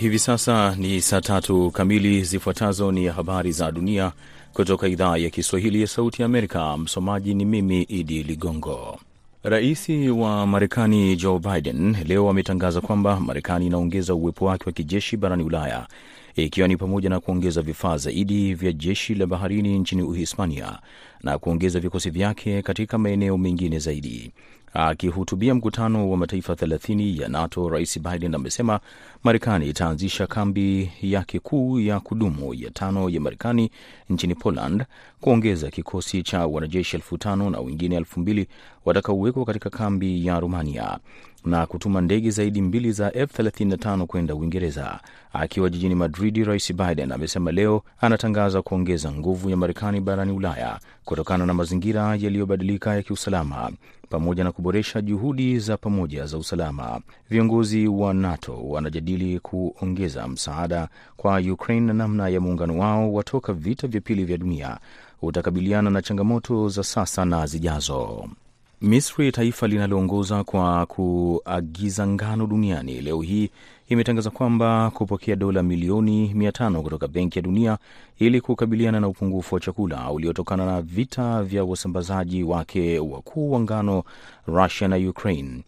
Hivi sasa ni saa tatu kamili. Zifuatazo ni habari za dunia kutoka idhaa ya Kiswahili ya Sauti ya Amerika. Msomaji ni mimi Idi Ligongo. Rais wa Marekani Joe Biden leo ametangaza kwamba Marekani inaongeza uwepo wake wa kijeshi barani Ulaya, ikiwa ni pamoja na kuongeza vifaa zaidi vya jeshi la baharini nchini Uhispania na kuongeza vikosi vyake katika maeneo mengine zaidi. Akihutubia mkutano wa mataifa 30 ya NATO, Rais Biden amesema Marekani itaanzisha kambi yake kuu ya kudumu ya tano ya Marekani nchini Poland, kuongeza kikosi cha wanajeshi elfu tano na wengine elfu mbili watakaowekwa katika kambi ya Rumania na kutuma ndege zaidi mbili za F35 kwenda Uingereza. Akiwa jijini Madridi, Rais Biden amesema leo anatangaza kuongeza nguvu ya Marekani barani Ulaya kutokana na mazingira yaliyobadilika ya kiusalama pamoja na kuboresha juhudi za pamoja za usalama. Viongozi wa NATO wanajadili kuongeza msaada kwa Ukraine na namna ya muungano wao watoka vita vya pili vya dunia utakabiliana na changamoto za sasa na zijazo. Misri, taifa linaloongoza kwa kuagiza ngano duniani, leo hii imetangaza kwamba kupokea dola milioni 500 kutoka Benki ya Dunia ili kukabiliana na upungufu wa chakula uliotokana na vita vya wasambazaji wake wakuu wa ngano Russia na Ukraine.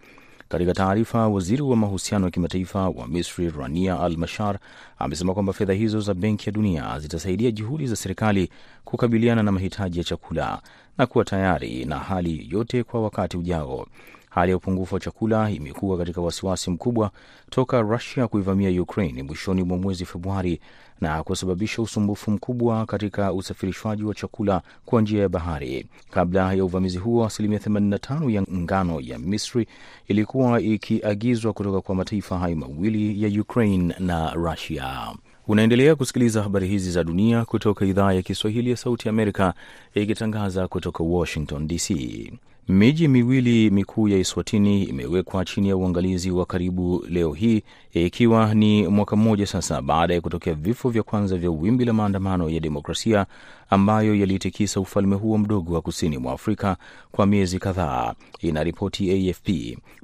Katika taarifa, waziri wa mahusiano ya kimataifa wa Misri Rania Al Mashar amesema kwamba fedha hizo za Benki ya Dunia zitasaidia juhudi za serikali kukabiliana na mahitaji ya chakula na kuwa tayari na hali yoyote kwa wakati ujao. Hali ya upungufu wa chakula imekuwa katika wasiwasi mkubwa toka Rusia kuivamia Ukraine mwishoni mwa mwezi Februari na kusababisha usumbufu mkubwa katika usafirishwaji wa chakula kwa njia ya bahari. Kabla ya uvamizi huo, asilimia 85 ya ngano ya Misri ilikuwa ikiagizwa kutoka kwa mataifa hayo mawili ya Ukraine na Rusia. Unaendelea kusikiliza habari hizi za dunia kutoka idhaa ya Kiswahili ya Sauti ya Amerika ikitangaza kutoka Washington DC. Miji miwili mikuu ya Iswatini imewekwa chini ya uangalizi wa karibu leo hii ikiwa ni mwaka mmoja sasa baada ya kutokea vifo vya kwanza vya wimbi la maandamano ya demokrasia ambayo yalitikisa ufalme huo mdogo wa kusini mwa Afrika kwa miezi kadhaa, inaripoti AFP.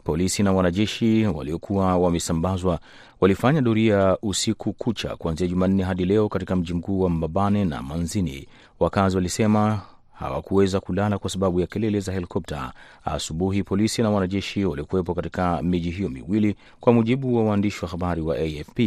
Polisi na wanajeshi waliokuwa wamesambazwa walifanya doria usiku kucha kuanzia Jumanne hadi leo katika mji mkuu wa Mbabane na Manzini. Wakazi walisema hawakuweza kulala kwa sababu ya kelele za helikopta. Asubuhi polisi na wanajeshi walikuwepo katika miji hiyo miwili, kwa mujibu wa waandishi wa habari wa AFP.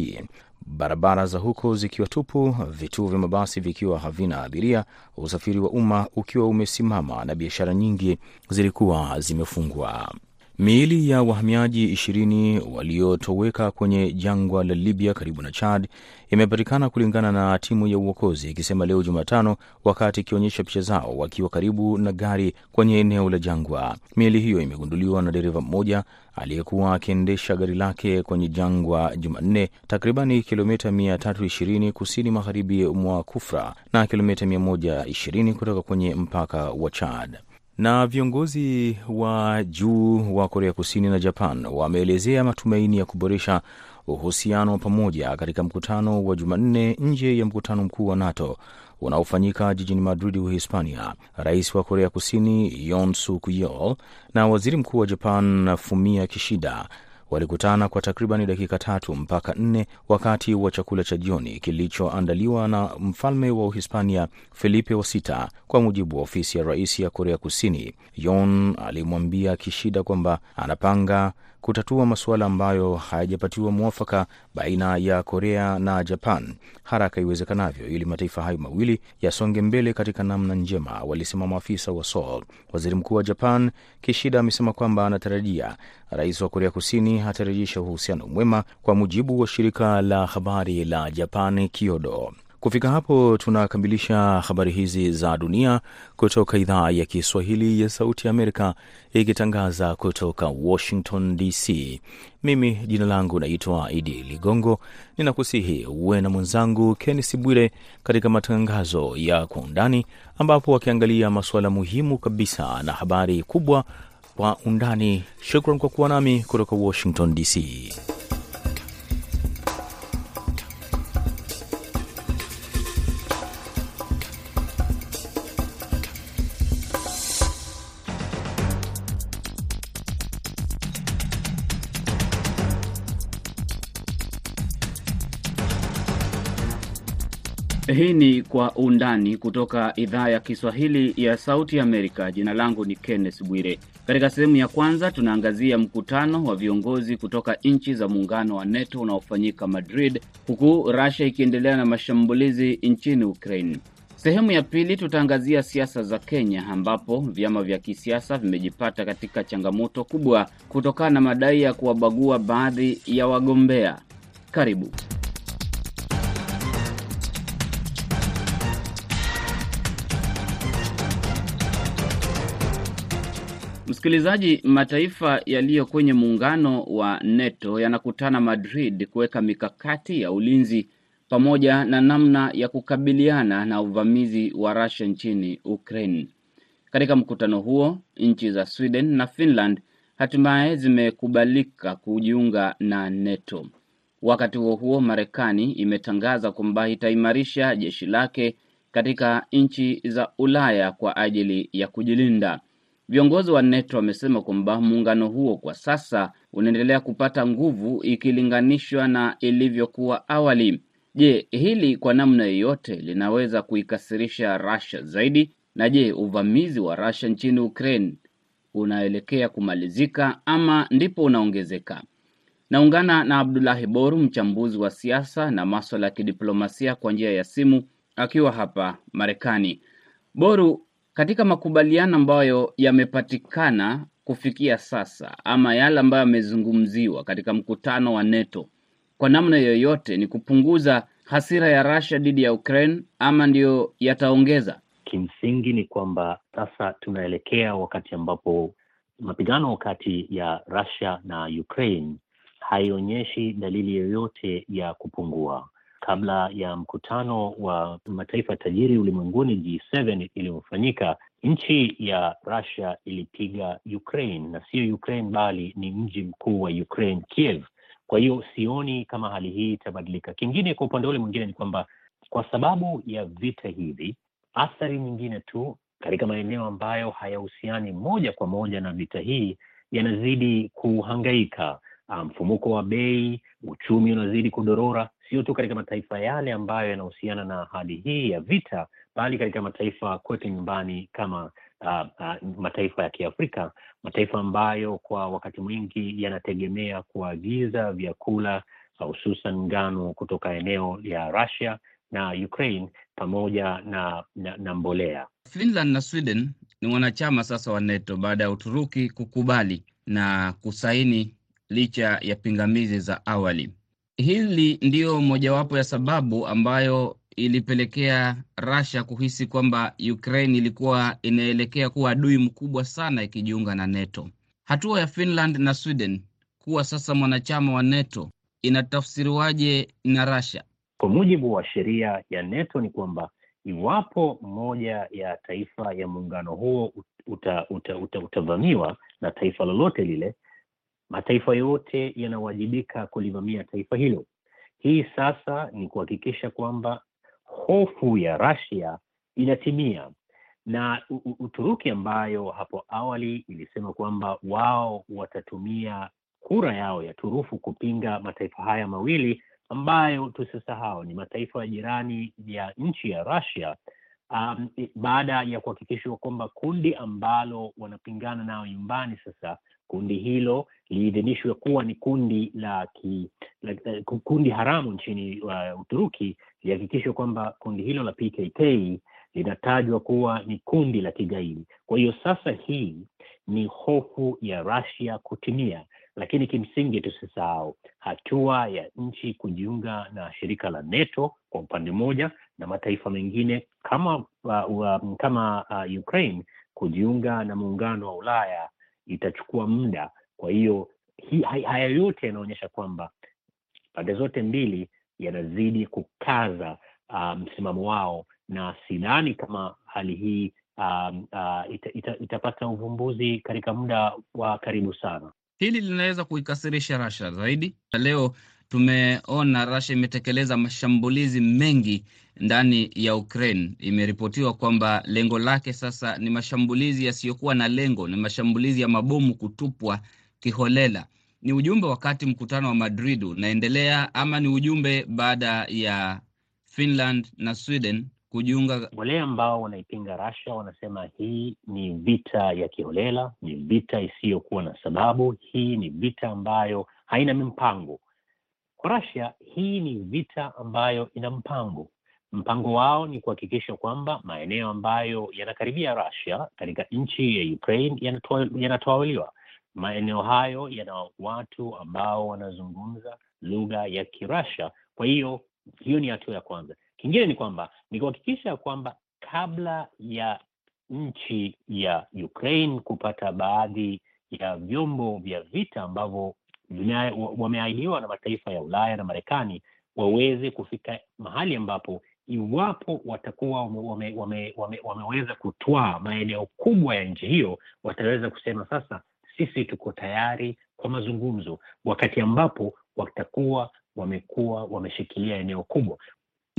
Barabara za huko zikiwa tupu, vituo vya mabasi vikiwa havina abiria, usafiri wa umma ukiwa umesimama na biashara nyingi zilikuwa zimefungwa. Miili ya wahamiaji ishirini waliotoweka kwenye jangwa la Libya karibu na Chad imepatikana kulingana na timu ya uokozi ikisema leo Jumatano, wakati ikionyesha picha zao wakiwa karibu na gari kwenye eneo la jangwa. Miili hiyo imegunduliwa na dereva mmoja aliyekuwa akiendesha gari lake kwenye jangwa Jumanne, takribani kilomita 320 kusini magharibi mwa Kufra na kilomita 120 kutoka kwenye mpaka wa Chad na viongozi wa juu wa Korea Kusini na Japan wameelezea matumaini ya kuboresha uhusiano wa pamoja katika mkutano wa Jumanne nje ya mkutano mkuu wa NATO unaofanyika jijini Madrid, Uhispania. Rais wa Korea Kusini Yoon Suk Yeol na waziri mkuu wa Japan Fumio Kishida walikutana kwa takriban dakika tatu mpaka nne wakati wa chakula cha jioni kilichoandaliwa na mfalme wa Uhispania Felipe wa sita, kwa mujibu wa ofisi ya rais ya Korea Kusini. Yon alimwambia Kishida kwamba anapanga kutatua masuala ambayo hayajapatiwa mwafaka baina ya Korea na Japan haraka iwezekanavyo ili mataifa hayo mawili yasonge mbele katika namna njema, walisema maafisa wa Seoul. Waziri mkuu wa Japan Kishida amesema kwamba anatarajia rais wa Korea Kusini atarejesha uhusiano mwema, kwa mujibu wa shirika la habari la Japan Kyodo. Kufika hapo tunakamilisha habari hizi za dunia kutoka idhaa ya Kiswahili ya Sauti ya Amerika ikitangaza kutoka Washington DC. Mimi jina langu naitwa Idi Ligongo, ninakusihi uwe na mwenzangu Kennes Bwire katika matangazo ya Kwa Undani, ambapo wakiangalia masuala muhimu kabisa na habari kubwa kwa undani. Shukran kwa kuwa nami kutoka Washington DC. Hii ni Kwa Undani kutoka idhaa ya Kiswahili ya Sauti Amerika. Jina langu ni Kenneth Bwire. Katika sehemu ya kwanza, tunaangazia mkutano wa viongozi kutoka nchi za muungano wa NATO unaofanyika Madrid, huku Russia ikiendelea na mashambulizi nchini Ukraine. Sehemu ya pili, tutaangazia siasa za Kenya, ambapo vyama vya kisiasa vimejipata katika changamoto kubwa kutokana na madai ya kuwabagua baadhi ya wagombea. Karibu. Msikilizaji, mataifa yaliyo kwenye muungano wa NATO yanakutana Madrid kuweka mikakati ya ulinzi pamoja na namna ya kukabiliana na uvamizi wa Russia nchini Ukraine. Katika mkutano huo, nchi za Sweden na Finland hatimaye zimekubalika kujiunga na NATO. Wakati huo huo, Marekani imetangaza kwamba itaimarisha jeshi lake katika nchi za Ulaya kwa ajili ya kujilinda. Viongozi wa NATO wamesema kwamba muungano huo kwa sasa unaendelea kupata nguvu ikilinganishwa na ilivyokuwa awali. Je, hili kwa namna yoyote linaweza kuikasirisha Russia zaidi? Na je, uvamizi wa Russia nchini Ukraine unaelekea kumalizika ama ndipo unaongezeka? Naungana na Abdulahi Boru, mchambuzi wa siasa na maswala ya kidiplomasia kwa njia ya simu akiwa hapa Marekani. Boru, katika makubaliano ambayo yamepatikana kufikia sasa ama yale ambayo yamezungumziwa katika mkutano wa NATO, kwa namna yoyote ni kupunguza hasira ya Russia dhidi ya Ukraine ama ndiyo yataongeza? Kimsingi ni kwamba sasa tunaelekea wakati ambapo mapigano kati ya Russia na Ukraine haionyeshi dalili yoyote ya kupungua. Kabla ya mkutano wa mataifa tajiri ulimwenguni G7 iliyofanyika, nchi ya Russia ilipiga Ukraine, na sio Ukraine bali ni mji mkuu wa Ukraine, Kiev. Kwa hiyo sioni kama hali hii itabadilika. Kingine kwa upande ule mwingine ni kwamba kwa sababu ya vita hivi, athari nyingine tu katika maeneo ambayo hayahusiani moja kwa moja na vita hii yanazidi kuhangaika. Mfumuko um, wa bei, uchumi unazidi kudorora, sio tu katika mataifa yale ambayo yanahusiana na hali hii ya vita, bali katika mataifa kwetu nyumbani kama uh, uh, mataifa ya Kiafrika, mataifa ambayo kwa wakati mwingi yanategemea kuagiza vyakula hususan uh, ngano kutoka eneo ya Russia na Ukraine pamoja na, na, na mbolea. Finland na Sweden ni wanachama sasa wa NATO baada ya Uturuki kukubali na kusaini licha ya pingamizi za awali. Hili ndiyo mojawapo ya sababu ambayo ilipelekea Russia kuhisi kwamba Ukraine ilikuwa inaelekea kuwa adui mkubwa sana ikijiunga na NATO. Hatua ya Finland na Sweden kuwa sasa mwanachama wa NATO inatafsiriwaje na Russia? Kwa mujibu wa sheria ya NATO ni kwamba iwapo moja ya taifa ya muungano huo uta, uta, uta, utavamiwa na taifa lolote lile, mataifa yote yanawajibika kulivamia taifa hilo. Hii sasa ni kuhakikisha kwamba hofu ya Russia inatimia, na Uturuki ambayo hapo awali ilisema kwamba wao watatumia kura yao ya turufu kupinga mataifa haya mawili ambayo tusisahau ni mataifa ya jirani ya nchi ya Russia. Um, baada ya kuhakikishwa kwamba kundi ambalo wanapingana nao nyumbani sasa kundi hilo liidhinishwe kuwa ni kundi la, ki, la kundi haramu nchini uh, Uturuki, lihakikishwe kwamba kundi hilo la PKK linatajwa kuwa ni kundi la kigaidi. Kwa hiyo sasa hii ni hofu ya Russia kutimia, lakini kimsingi tusisahau hatua ya nchi kujiunga na shirika la NATO kwa upande mmoja na mataifa mengine kama uh, uh, kama uh, Ukraine kujiunga na muungano wa Ulaya itachukua muda. Kwa hiyo haya yote yanaonyesha kwamba pande zote mbili yanazidi kukaza msimamo um, wao, na sidhani kama hali hii um, uh, ita, ita, itapata uvumbuzi katika muda wa karibu sana. Hili linaweza kuikasirisha Russia zaidi. Leo tumeona Russia imetekeleza mashambulizi mengi ndani ya Ukraine. Imeripotiwa kwamba lengo lake sasa ni mashambulizi yasiyokuwa na lengo, ni mashambulizi ya mabomu kutupwa kiholela. Ni ujumbe wakati mkutano wa Madrid unaendelea ama ni ujumbe baada ya Finland na Sweden kujiunga. Wale ambao wanaipinga Russia wanasema hii ni vita ya kiholela, ni vita isiyokuwa na sababu, hii ni vita ambayo haina mpango. Kwa Russia hii ni vita ambayo ina mpango. Mpango wao ni kuhakikisha kwamba maeneo ambayo yanakaribia Russia katika nchi ya Ukraine yanatawaliwa. Maeneo hayo yana watu ambao wanazungumza lugha ya Kirussia. Kwa hiyo hiyo ni hatua ya kwanza. Kingine ni kwamba ni kuhakikisha kwamba kabla ya nchi ya Ukraine kupata baadhi ya vyombo vya vita ambavyo wameahidiwa na mataifa ya Ulaya na Marekani waweze kufika mahali ambapo iwapo watakuwa wame, wame, wame, wameweza kutwaa maeneo kubwa ya nchi hiyo, wataweza kusema sasa, sisi tuko tayari kwa mazungumzo, wakati ambapo watakuwa wamekuwa wameshikilia eneo kubwa.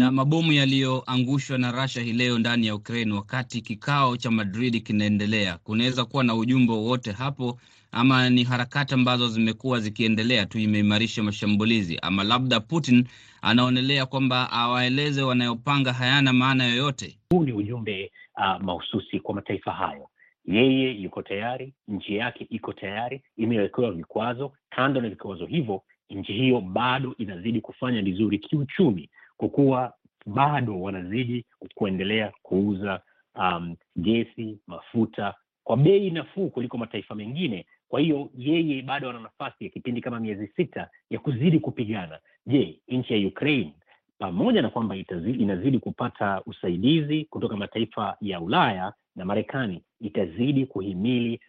Na mabomu yaliyoangushwa na Russia hii leo ndani ya Ukraine, wakati kikao cha Madrid kinaendelea, kunaweza kuwa na ujumbe wowote hapo, ama ni harakati ambazo zimekuwa zikiendelea tu, imeimarisha mashambulizi, ama labda Putin anaonelea kwamba awaeleze wanayopanga hayana maana yoyote? Huu ni ujumbe uh, mahususi kwa mataifa hayo. Yeye yuko tayari, nchi yake iko tayari, imewekewa vikwazo. Kando na vikwazo hivyo, nchi hiyo bado inazidi kufanya vizuri kiuchumi, kwa kuwa bado wanazidi kuendelea kuuza um, gesi, mafuta kwa bei nafuu kuliko mataifa mengine. Kwa hiyo yeye bado ana nafasi ya kipindi kama miezi sita ya kuzidi kupigana. Je, nchi ya Ukraine pamoja na kwamba inazidi kupata usaidizi kutoka mataifa ya Ulaya na Marekani, itazidi kuhimili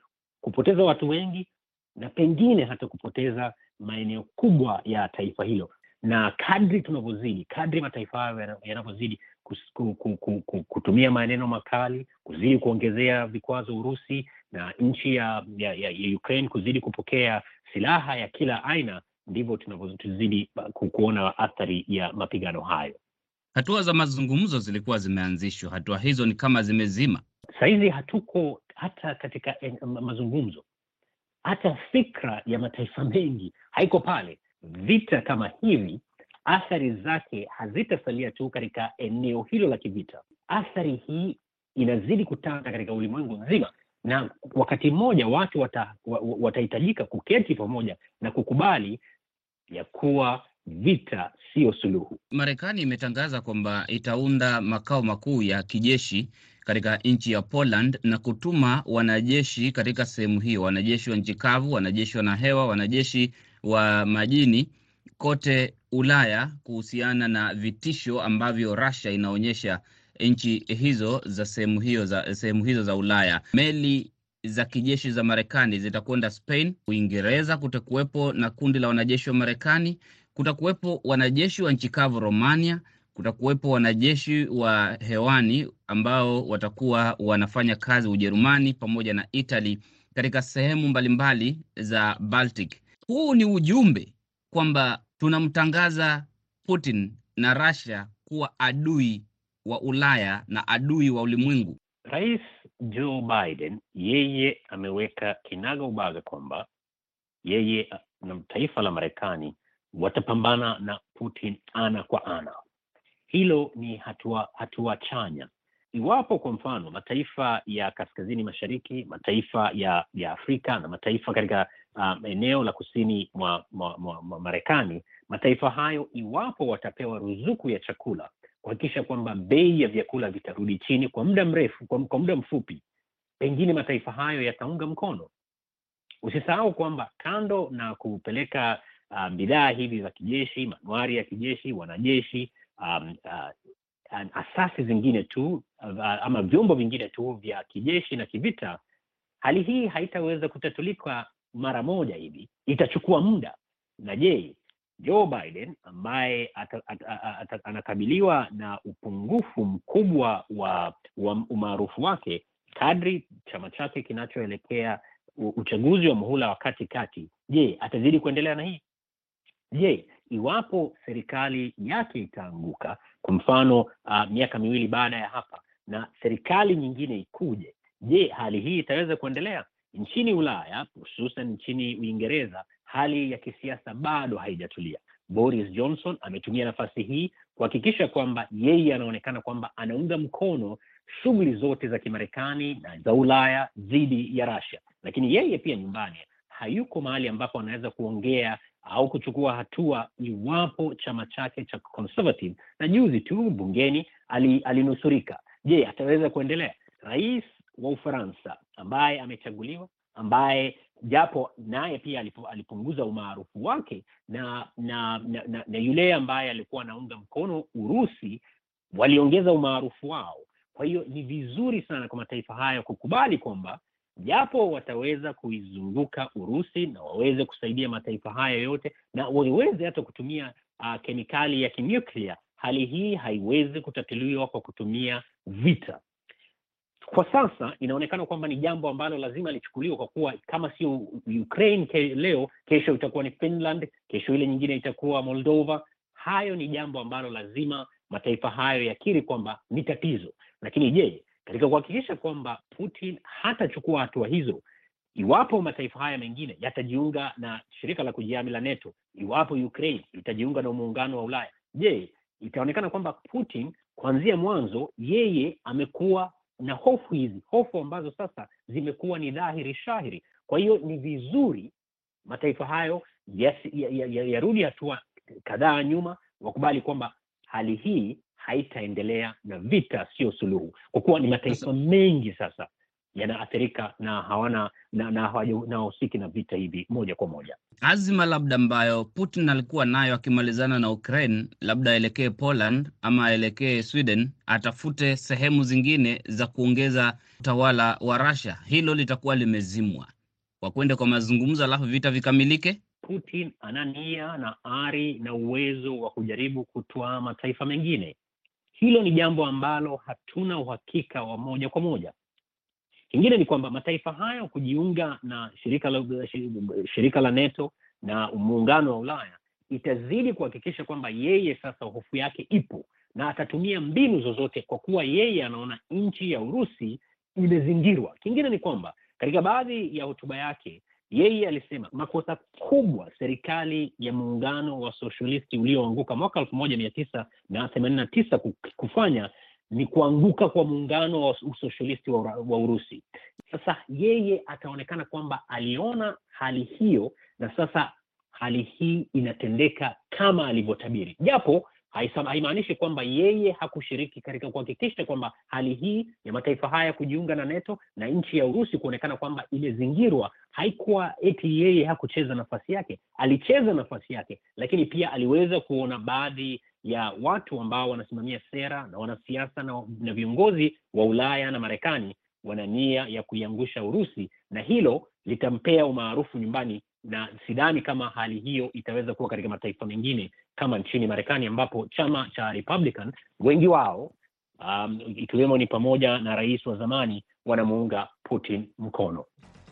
kupoteza watu wengi na pengine hata kupoteza maeneo kubwa ya taifa hilo. Na kadri tunavyozidi, kadri mataifa hayo yanavyozidi kutumia maneno makali, kuzidi kuongezea vikwazo Urusi na nchi ya, ya, ya Ukraine kuzidi kupokea silaha ya kila aina, ndivyo tunavyozidi kuona athari ya mapigano hayo. Hatua za mazungumzo zilikuwa zimeanzishwa, hatua hizo ni kama zimezima. Sahizi hatuko hata katika mazungumzo, hata fikra ya mataifa mengi haiko pale. Vita kama hivi, athari zake hazitasalia tu katika eneo hilo la kivita. Athari hii inazidi kutanda katika ulimwengu mzima, na wakati mmoja watu wata, watahitajika kuketi pamoja na kukubali ya kuwa vita siyo suluhu. Marekani imetangaza kwamba itaunda makao makuu ya kijeshi katika nchi ya Poland na kutuma wanajeshi katika sehemu hiyo, wanajeshi wa nchi kavu, wanajeshi wana hewa, wanajeshi wa majini kote Ulaya kuhusiana na vitisho ambavyo Russia inaonyesha nchi hizo za sehemu hiyo za sehemu hizo za Ulaya. Meli za kijeshi za Marekani zitakwenda Spain, Uingereza. Kutakuwepo na kundi la wanajeshi wa Marekani, kutakuwepo wanajeshi wa nchi kavu Romania, kutakuwepo wanajeshi wa hewani ambao watakuwa wanafanya kazi Ujerumani pamoja na Italy katika sehemu mbalimbali za Baltic. Huu ni ujumbe kwamba tunamtangaza Putin na Russia kuwa adui wa Ulaya na adui wa ulimwengu. Rais Joe Biden yeye ameweka kinaga ubaga kwamba yeye na taifa la Marekani watapambana na Putin ana kwa ana. Hilo ni hatua hatua chanya. Iwapo kwa mfano mataifa ya kaskazini mashariki, mataifa ya ya Afrika na mataifa katika um, eneo la kusini mwa, mwa, mwa, mwa Marekani, mataifa hayo iwapo watapewa ruzuku ya chakula kuhakikisha kwamba bei ya vyakula vitarudi chini kwa muda mrefu, kwa, kwa muda mfupi, pengine mataifa hayo yataunga mkono. Usisahau kwamba kando na kupeleka uh, bidhaa hivi za kijeshi, manuari ya kijeshi, wanajeshi, um, uh, asasi zingine tu uh, ama vyombo vingine tu vya kijeshi na kivita, hali hii haitaweza kutatulika mara moja hivi, itachukua muda. Na je, Joe Biden ambaye anakabiliwa na upungufu mkubwa wa, wa umaarufu wake kadri chama chake kinachoelekea uchaguzi wa muhula wa katikati, je, atazidi kuendelea na hii? Je, iwapo serikali yake itaanguka, kwa mfano uh, miaka miwili baada ya hapa na serikali nyingine ikuje, je, hali hii itaweza kuendelea? Nchini Ulaya hususan nchini Uingereza, hali ya kisiasa bado haijatulia, Boris Johnson ametumia nafasi hii kuhakikisha kwamba yeye anaonekana kwamba anaunga mkono shughuli zote za Kimarekani na za Ulaya dhidi ya Russia, lakini yeye pia nyumbani hayuko mahali ambapo anaweza kuongea au kuchukua hatua iwapo chama chake cha Conservative na juzi tu bungeni ali, alinusurika. Je, ataweza kuendelea? Rais wa Ufaransa ambaye amechaguliwa, ambaye japo naye pia alipunguza umaarufu wake na na, na, na na yule ambaye alikuwa anaunga mkono Urusi waliongeza umaarufu wao. Kwa hiyo ni vizuri sana kwa mataifa haya kukubali kwamba japo wataweza kuizunguka Urusi na waweze kusaidia mataifa haya yote na waweze hata kutumia uh, kemikali ya kinuklia, hali hii haiwezi kutatuliwa kwa kutumia vita. Kwa sasa inaonekana kwamba ni jambo ambalo lazima lichukuliwe, kwa kuwa kama sio Ukraine ke, leo, kesho itakuwa ni Finland, kesho ile nyingine itakuwa Moldova. Hayo ni jambo ambalo lazima mataifa hayo yakiri kwamba ni tatizo, lakini je, katika kuhakikisha kwamba Putin hatachukua hatua hizo, iwapo mataifa haya mengine yatajiunga na shirika la kujihami la NATO, iwapo Ukraine itajiunga na muungano wa Ulaya, je, itaonekana kwamba Putin kuanzia mwanzo yeye amekuwa na hofu hizi, hofu ambazo sasa zimekuwa ni dhahiri shahiri. Kwa hiyo ni vizuri mataifa hayo yarudi ya, ya, ya hatua kadhaa nyuma, wakubali kwamba hali hii haitaendelea na vita sio suluhu, kwa kuwa ni mataifa mengi sasa yanaathirika na hawana na na hawahusiki na vita hivi moja kwa moja. Azima labda ambayo Putin alikuwa nayo akimalizana na Ukraine, labda aelekee Poland ama aelekee Sweden, atafute sehemu zingine za kuongeza utawala wa Russia, hilo litakuwa limezimwa kwa kwenda kwa mazungumzo, alafu vita vikamilike. Putin ana nia na ari na uwezo wa kujaribu kutwaa mataifa mengine. Hilo ni jambo ambalo hatuna uhakika wa moja kwa moja. Kingine ni kwamba mataifa hayo kujiunga na shirika la shirika la NATO na muungano wa Ulaya itazidi kuhakikisha kwamba yeye sasa hofu yake ipo na atatumia mbinu zozote, kwa kuwa yeye anaona nchi ya Urusi imezingirwa. Kingine ni kwamba katika baadhi ya hotuba yake yeye alisema makosa kubwa serikali ya muungano wa sosialisti ulioanguka mwaka elfu moja mia tisa na themanini na tisa kufanya ni kuanguka kwa muungano wa usosialisti wa, wa Urusi. Sasa yeye ataonekana kwamba aliona hali hiyo na sasa hali hii inatendeka kama alivyotabiri, japo haimaanishi kwamba yeye hakushiriki katika kuhakikisha kwamba hali hii ya mataifa haya kujiunga na NATO na nchi ya Urusi kuonekana kwamba imezingirwa. Haikuwa eti yeye hakucheza nafasi yake, alicheza nafasi yake, lakini pia aliweza kuona baadhi ya watu ambao wanasimamia sera na wanasiasa na, na viongozi wa Ulaya na Marekani wana nia ya kuiangusha Urusi, na hilo litampea umaarufu nyumbani, na sidhani kama hali hiyo itaweza kuwa katika mataifa mengine kama nchini Marekani ambapo chama cha Republican wengi wao um, ikiwemo ni pamoja na rais wa zamani wanamuunga Putin mkono.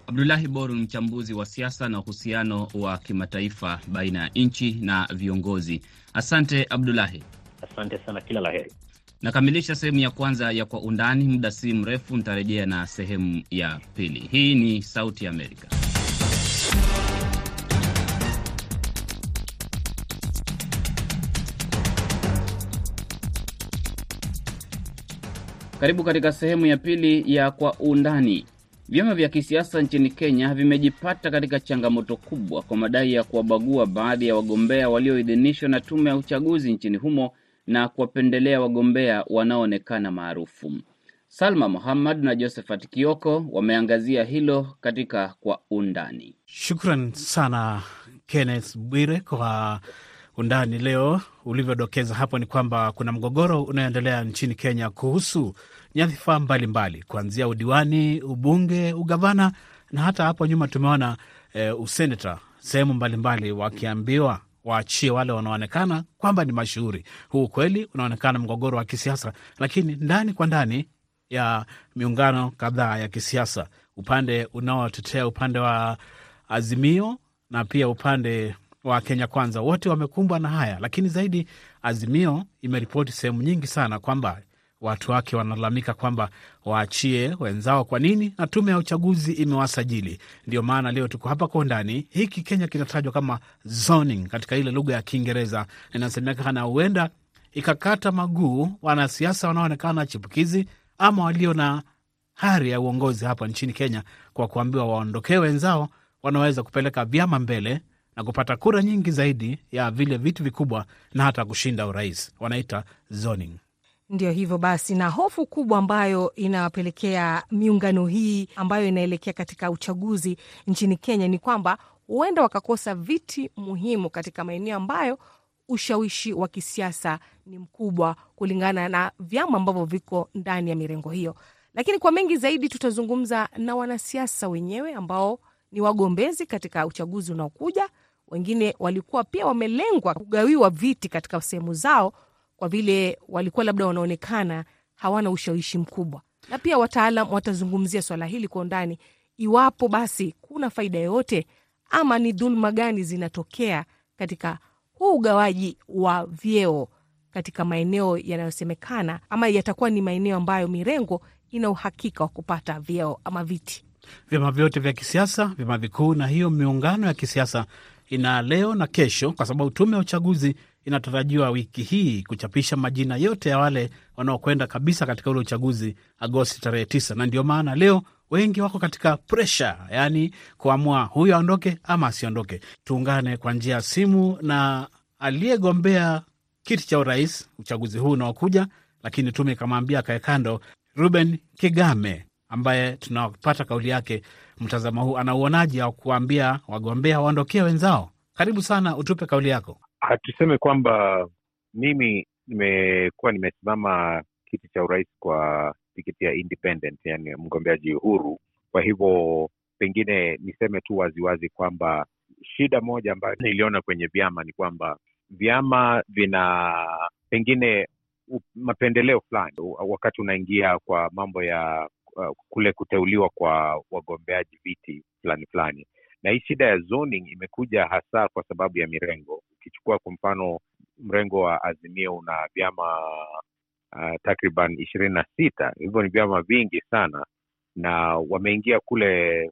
Abdulahi Boru, ni mchambuzi wa siasa na uhusiano wa kimataifa baina ya nchi na viongozi. Asante Abdulahi. Asante sana, kila la heri. Nakamilisha sehemu ya kwanza ya Kwa Undani. Muda si mrefu nitarejea na sehemu ya pili. Hii ni Sauti ya Amerika. Karibu katika sehemu ya pili ya Kwa Undani. Vyama vya kisiasa nchini Kenya vimejipata katika changamoto kubwa kwa madai ya kuwabagua baadhi ya wagombea walioidhinishwa na tume ya uchaguzi nchini humo na kuwapendelea wagombea wanaoonekana maarufu. Salma Muhammad na Josephat Kioko wameangazia hilo katika Kwa Undani. Shukran sana Kenneth Bwire kwa undani leo. Ulivyodokeza hapo ni kwamba kuna mgogoro unaoendelea nchini Kenya kuhusu nyadhifa mbalimbali kuanzia udiwani, ubunge, ugavana na hata hapo nyuma tumeona e, useneta sehemu mbalimbali wakiambiwa waachie wale wanaonekana kwamba ni mashuhuri. Huu kweli unaonekana mgogoro wa kisiasa, lakini ndani kwa ndani ya miungano kadhaa ya kisiasa, upande unaotetea upande wa Azimio na pia upande wa Kenya Kwanza, wote wamekumbwa na haya, lakini zaidi Azimio imeripoti sehemu nyingi sana kwamba watu wake wanalalamika kwamba waachie wenzao. Kwa nini? Na tume ya uchaguzi imewasajili. Ndio maana leo tuko hapa kwa undani. Hiki Kenya kinatajwa kama zoning katika ile lugha ya Kiingereza, inasemekana huenda ikakata maguu wanasiasa wanaoonekana chipukizi ama walio na hari ya uongozi hapa nchini Kenya, kwa kuambiwa waondokee wenzao, wanaweza kupeleka vyama mbele na kupata kura nyingi zaidi ya vile vitu vikubwa na hata kushinda urais. Wanaita zoning. Ndio hivyo basi, na hofu kubwa ambayo inawapelekea miungano hii ambayo inaelekea katika uchaguzi nchini Kenya ni kwamba huenda wakakosa viti muhimu katika maeneo ambayo ushawishi wa kisiasa ni mkubwa kulingana na vyama ambavyo viko ndani ya mirengo hiyo. Lakini kwa mengi zaidi, tutazungumza na wanasiasa wenyewe ambao ni wagombezi katika uchaguzi unaokuja. Wengine walikuwa pia wamelengwa kugawiwa viti katika sehemu zao kwa vile walikuwa labda wanaonekana hawana ushawishi mkubwa, na pia wataalam watazungumzia swala hili kwa undani, iwapo basi kuna faida yoyote ama ni dhuluma gani zinatokea katika huu ugawaji wa vyeo katika maeneo yanayosemekana ama yatakuwa ni maeneo ambayo mirengo ina uhakika wa kupata vyeo ama viti. Vyama vyote vya kisiasa, vyama vikuu na hiyo miungano ya kisiasa ina leo na kesho, kwa sababu tume ya uchaguzi inatarajiwa wiki hii kuchapisha majina yote ya wale wanaokwenda kabisa katika ule uchaguzi Agosti tarehe tisa, na ndio maana leo wengi wako katika presha, yaani kuamua huyo aondoke ama asiondoke. Tuungane kwa njia ya simu na aliyegombea kiti cha urais uchaguzi huu unaokuja, lakini tume ikamwambia akae kando, Ruben Kigame ambaye tunapata kauli yake. Mtazamo huu anauonaje wa kuwaambia wagombea waondokee wenzao? Karibu sana, utupe kauli yako. Tuseme kwamba mimi nimekuwa nimesimama kiti cha urais kwa tikiti ya independent, yani mgombeaji huru. Kwa hivyo pengine niseme tu waziwazi kwamba shida moja ambayo niliona kwenye vyama ni kwamba vyama vina pengine mapendeleo fulani wakati unaingia kwa mambo ya uh, kule kuteuliwa kwa wagombeaji viti fulani fulani, na hii shida ya zoning imekuja hasa kwa sababu ya mirengo. Ukichukua kwa mfano mrengo wa Azimio una vyama uh, takriban ishirini na sita, hivyo ni vyama vingi sana, na wameingia kule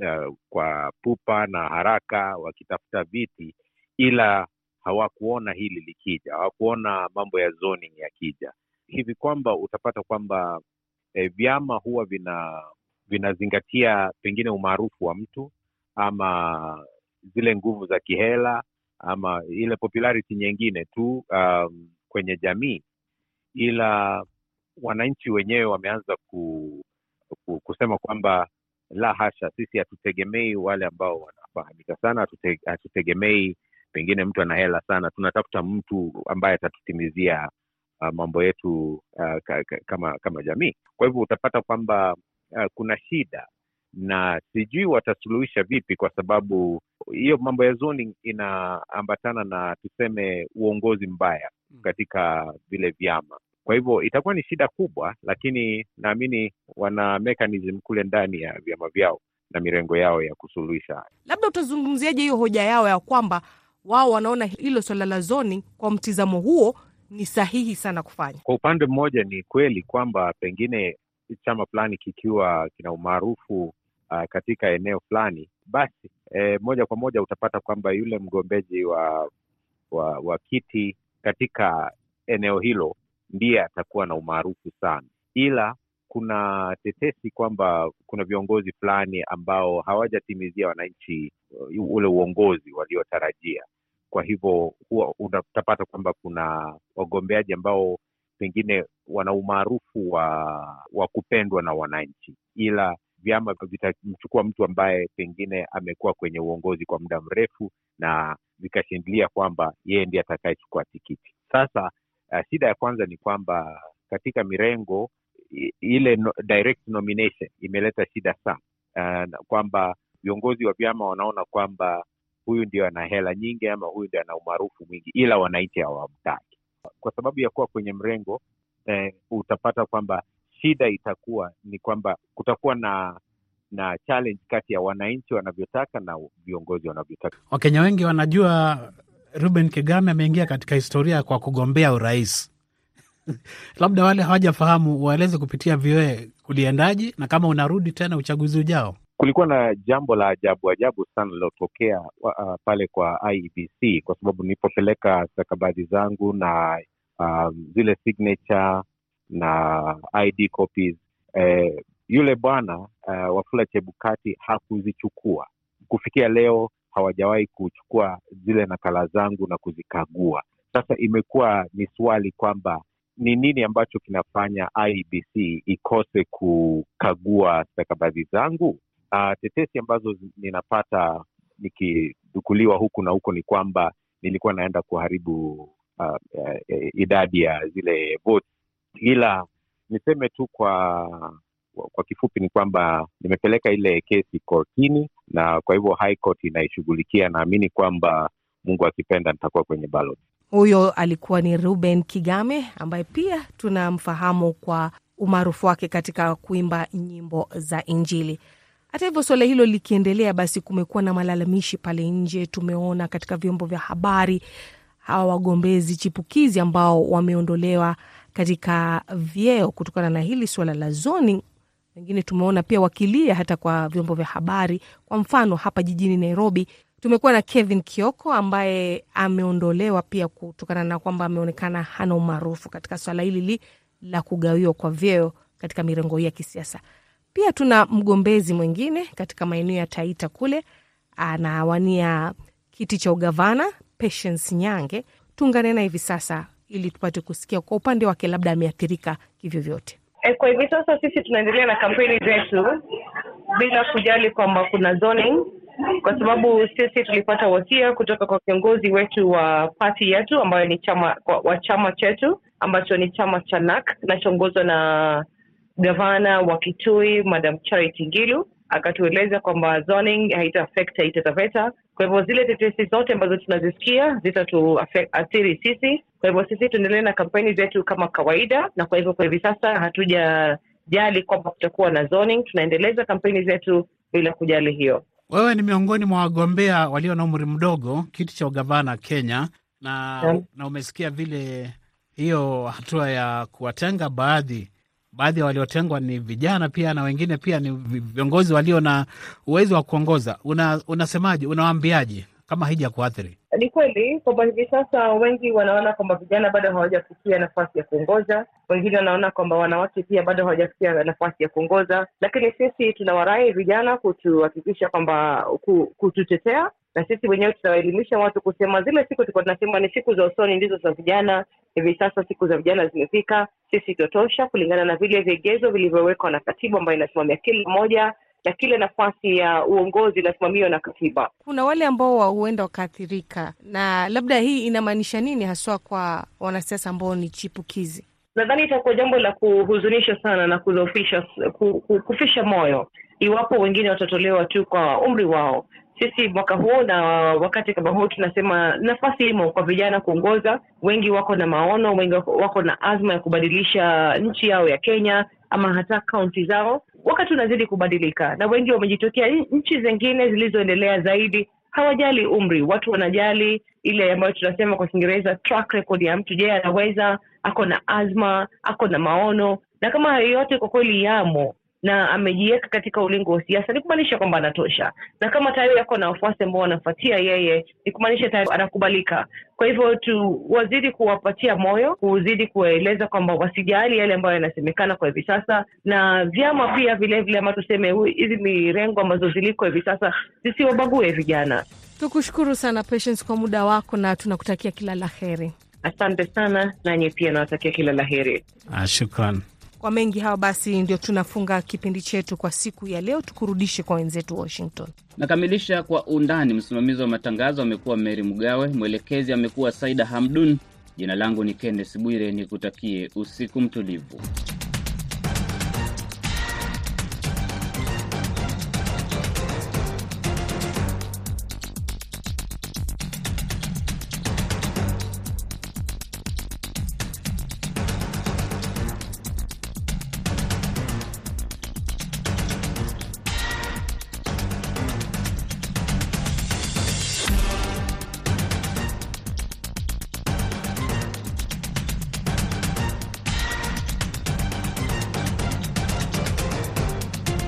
uh, kwa pupa na haraka wakitafuta viti, ila hawakuona hili likija, hawakuona mambo ya zoning yakija, hivi kwamba utapata kwamba eh, vyama huwa vina vinazingatia pengine umaarufu wa mtu ama zile nguvu za kihela ama ile popularity nyingine tu um, kwenye jamii, ila wananchi wenyewe wameanza ku, ku, kusema kwamba la hasha, sisi hatutegemei wale ambao wanafahamika sana, hatute, hatutegemei pengine mtu ana hela sana, tunatafuta mtu ambaye atatutimizia uh, mambo yetu uh, ka, ka, kama kama jamii. Kwa hivyo utapata kwamba uh, kuna shida na sijui watasuluhisha vipi, kwa sababu hiyo mambo ya zoning inaambatana na tuseme uongozi mbaya katika vile vyama. Kwa hivyo itakuwa ni shida kubwa, lakini naamini wana mechanism kule ndani ya vyama vyao na mirengo yao ya kusuluhisha haya. Labda utazungumziaje hiyo hoja yao ya kwamba wao wanaona hilo swala la zoning kwa mtizamo huo ni sahihi sana kufanya? Kwa upande mmoja ni kweli kwamba pengine chama fulani kikiwa kina umaarufu uh, katika eneo fulani, basi eh, moja kwa moja utapata kwamba yule mgombeji wa, wa wa kiti katika eneo hilo ndiye atakuwa na umaarufu sana, ila kuna tetesi kwamba kuna viongozi fulani ambao hawajatimizia wananchi uh, ule uongozi waliotarajia. Kwa hivyo huwa utapata kwamba kuna wagombeaji ambao pengine wana umaarufu wa wa kupendwa na wananchi, ila vyama vitamchukua mtu ambaye pengine amekuwa kwenye uongozi kwa muda mrefu na vikashindilia kwamba yeye ndiye atakayechukua tikiti. Sasa uh, shida ya kwanza ni kwamba katika mirengo ile no, direct nomination imeleta shida sana uh, kwamba viongozi wa vyama wanaona kwamba huyu ndio ana hela nyingi ama huyu ndio ana umaarufu mwingi, ila wananchi hawamtaki. Kwa sababu ya kuwa kwenye mrengo eh, utapata kwamba shida itakuwa ni kwamba kutakuwa na na challenge kati ya wananchi wanavyotaka na viongozi wanavyotaka. Wakenya wengi wanajua Ruben Kigame ameingia katika historia kwa kugombea urais labda wale hawajafahamu waeleze kupitia VOA kuliendaji na kama unarudi tena uchaguzi ujao. Kulikuwa na jambo la ajabu ajabu sana lilotokea uh, pale kwa IEBC kwa sababu nilipopeleka stakabadhi zangu na um, zile signature na ID copies eh, yule bwana uh, Wafula Chebukati hakuzichukua. Kufikia leo hawajawahi kuchukua zile nakala zangu na kuzikagua. Sasa imekuwa ni swali kwamba ni nini ambacho kinafanya IEBC ikose kukagua stakabadhi zangu? Uh, tetesi ambazo ninapata nikidukuliwa huku na huko ni kwamba nilikuwa naenda kuharibu uh, uh, idadi ya zile votes, ila niseme tu kwa kwa kifupi ni kwamba nimepeleka ile kesi kortini na kwa hivyo High Court inaishughulikia. Naamini kwamba Mungu akipenda nitakuwa kwenye ballot. Huyo alikuwa ni Ruben Kigame ambaye pia tunamfahamu kwa umaarufu wake katika kuimba nyimbo za Injili. Hata hivyo, suala hilo likiendelea, basi kumekuwa na malalamishi pale nje. Tumeona katika vyombo vya habari hawa wagombezi chipukizi ambao wameondolewa katika vyeo kutokana na hili suala la zoning. Wengine tumeona pia wakilia hata kwa vyombo vya habari. Kwa mfano hapa jijini Nairobi tumekuwa na Kevin Kioko ambaye ameondolewa pia kutokana na kwamba ameonekana hana umaarufu katika swala hili la kugawiwa kwa vyeo katika mirengo hii ya kisiasa. Pia tuna mgombezi mwingine katika maeneo ya Taita kule anawania kiti cha ugavana, Patience Nyange. Tuungane na hivi sasa ili tupate kusikia kwa upande wake, labda ameathirika kivyovyote. E, kwa hivi sasa sisi tunaendelea na kampeni zetu bila kujali kwamba kuna zoning, kwa sababu sisi tulipata wasia kutoka kwa kiongozi wetu wa pati yetu ambayo ni chama wa chama chetu ambacho ni chama cha NAK kinachoongozwa na gavana wa Kitui Madam Charity Ngilu akatueleza kwamba zoning haita affect Taita Taveta. Kwa hivyo zile tetesi zote ambazo tunazisikia zitatuathiri sisi. Kwa hivyo sisi tuendelee na kampeni zetu kama kawaida, na kwa hivyo kwa hivi sasa hatujajali kwamba kutakuwa na zoning. Tunaendeleza kampeni zetu bila kujali hiyo. Wewe ni miongoni mwa wagombea walio na umri mdogo kiti cha ugavana Kenya na, Yeah. na umesikia vile hiyo hatua ya kuwatenga baadhi baadhi ya waliotengwa ni vijana pia na wengine pia ni viongozi walio na uwezo wa kuongoza. Una, unasemaje? Unawaambiaje kama haija kuathiri? Ni kweli kwamba hivi sasa wengi wanaona kwamba vijana bado hawajafikia nafasi ya kuongoza, wengine wanaona kwamba wanawake pia bado hawajafikia nafasi ya kuongoza, lakini sisi tunawarai vijana kutuhakikisha kwamba kututetea. Na sisi wenyewe tunawaelimisha watu kusema zile siku tulikuwa tunasema ni siku za usoni ndizo za vijana. Hivi sasa siku za vijana zimefika, sisi tutosha kulingana na vile vigezo vilivyowekwa na katiba ambayo inasimamia kila mmoja na kila nafasi ya uongozi inasimamiwa na katiba. Kuna wale ambao wa- huenda wakaathirika, na labda hii inamaanisha nini haswa kwa wanasiasa ambao ni chipukizi? nadhani itakuwa jambo la kuhuzunisha sana na kudhoofisha ku, ku, kufisha moyo iwapo wengine watatolewa tu kwa umri wao sisi mwaka huu na wakati kama huu tunasema nafasi imo kwa vijana kuongoza wengi wako na maono wengi wako na azma ya kubadilisha nchi yao ya kenya ama hata kaunti zao wakati unazidi kubadilika. Na wengi wamejitokea nchi zingine zilizoendelea zaidi hawajali umri. Watu wanajali ile ambayo tunasema kwa kiingereza track record ya mtu. Je anaweza? Ako na azma? Ako na maono? Na kama hayo yote kwa kweli yamo na amejiweka katika ulingo wa siasa ni kumaanisha kwamba anatosha. Na kama tayari ako na wafuasi ambao wanafuatia yeye ni kumaanisha tayari anakubalika. Kwa hivyo tu wazidi kuwapatia moyo kuzidi kuwaeleza kwamba wasijali yale ambayo yanasemekana kwa hivi sasa. Na vyama pia vile vile ama tuseme hizi mirengo ambazo ziliko hivi sasa zisiwabague vijana. Tukushukuru sana Patience kwa muda wako na tunakutakia kila la heri. asante sana nanyi pia nawatakia kila la heri. Ah, shukran. Kwa mengi hawa, basi, ndio tunafunga kipindi chetu kwa siku ya leo. Tukurudishe kwa wenzetu Washington. Nakamilisha kwa undani. Msimamizi wa matangazo amekuwa Meri Mgawe, mwelekezi amekuwa Saida Hamdun. Jina langu ni Kennes Bwire, nikutakie usiku mtulivu.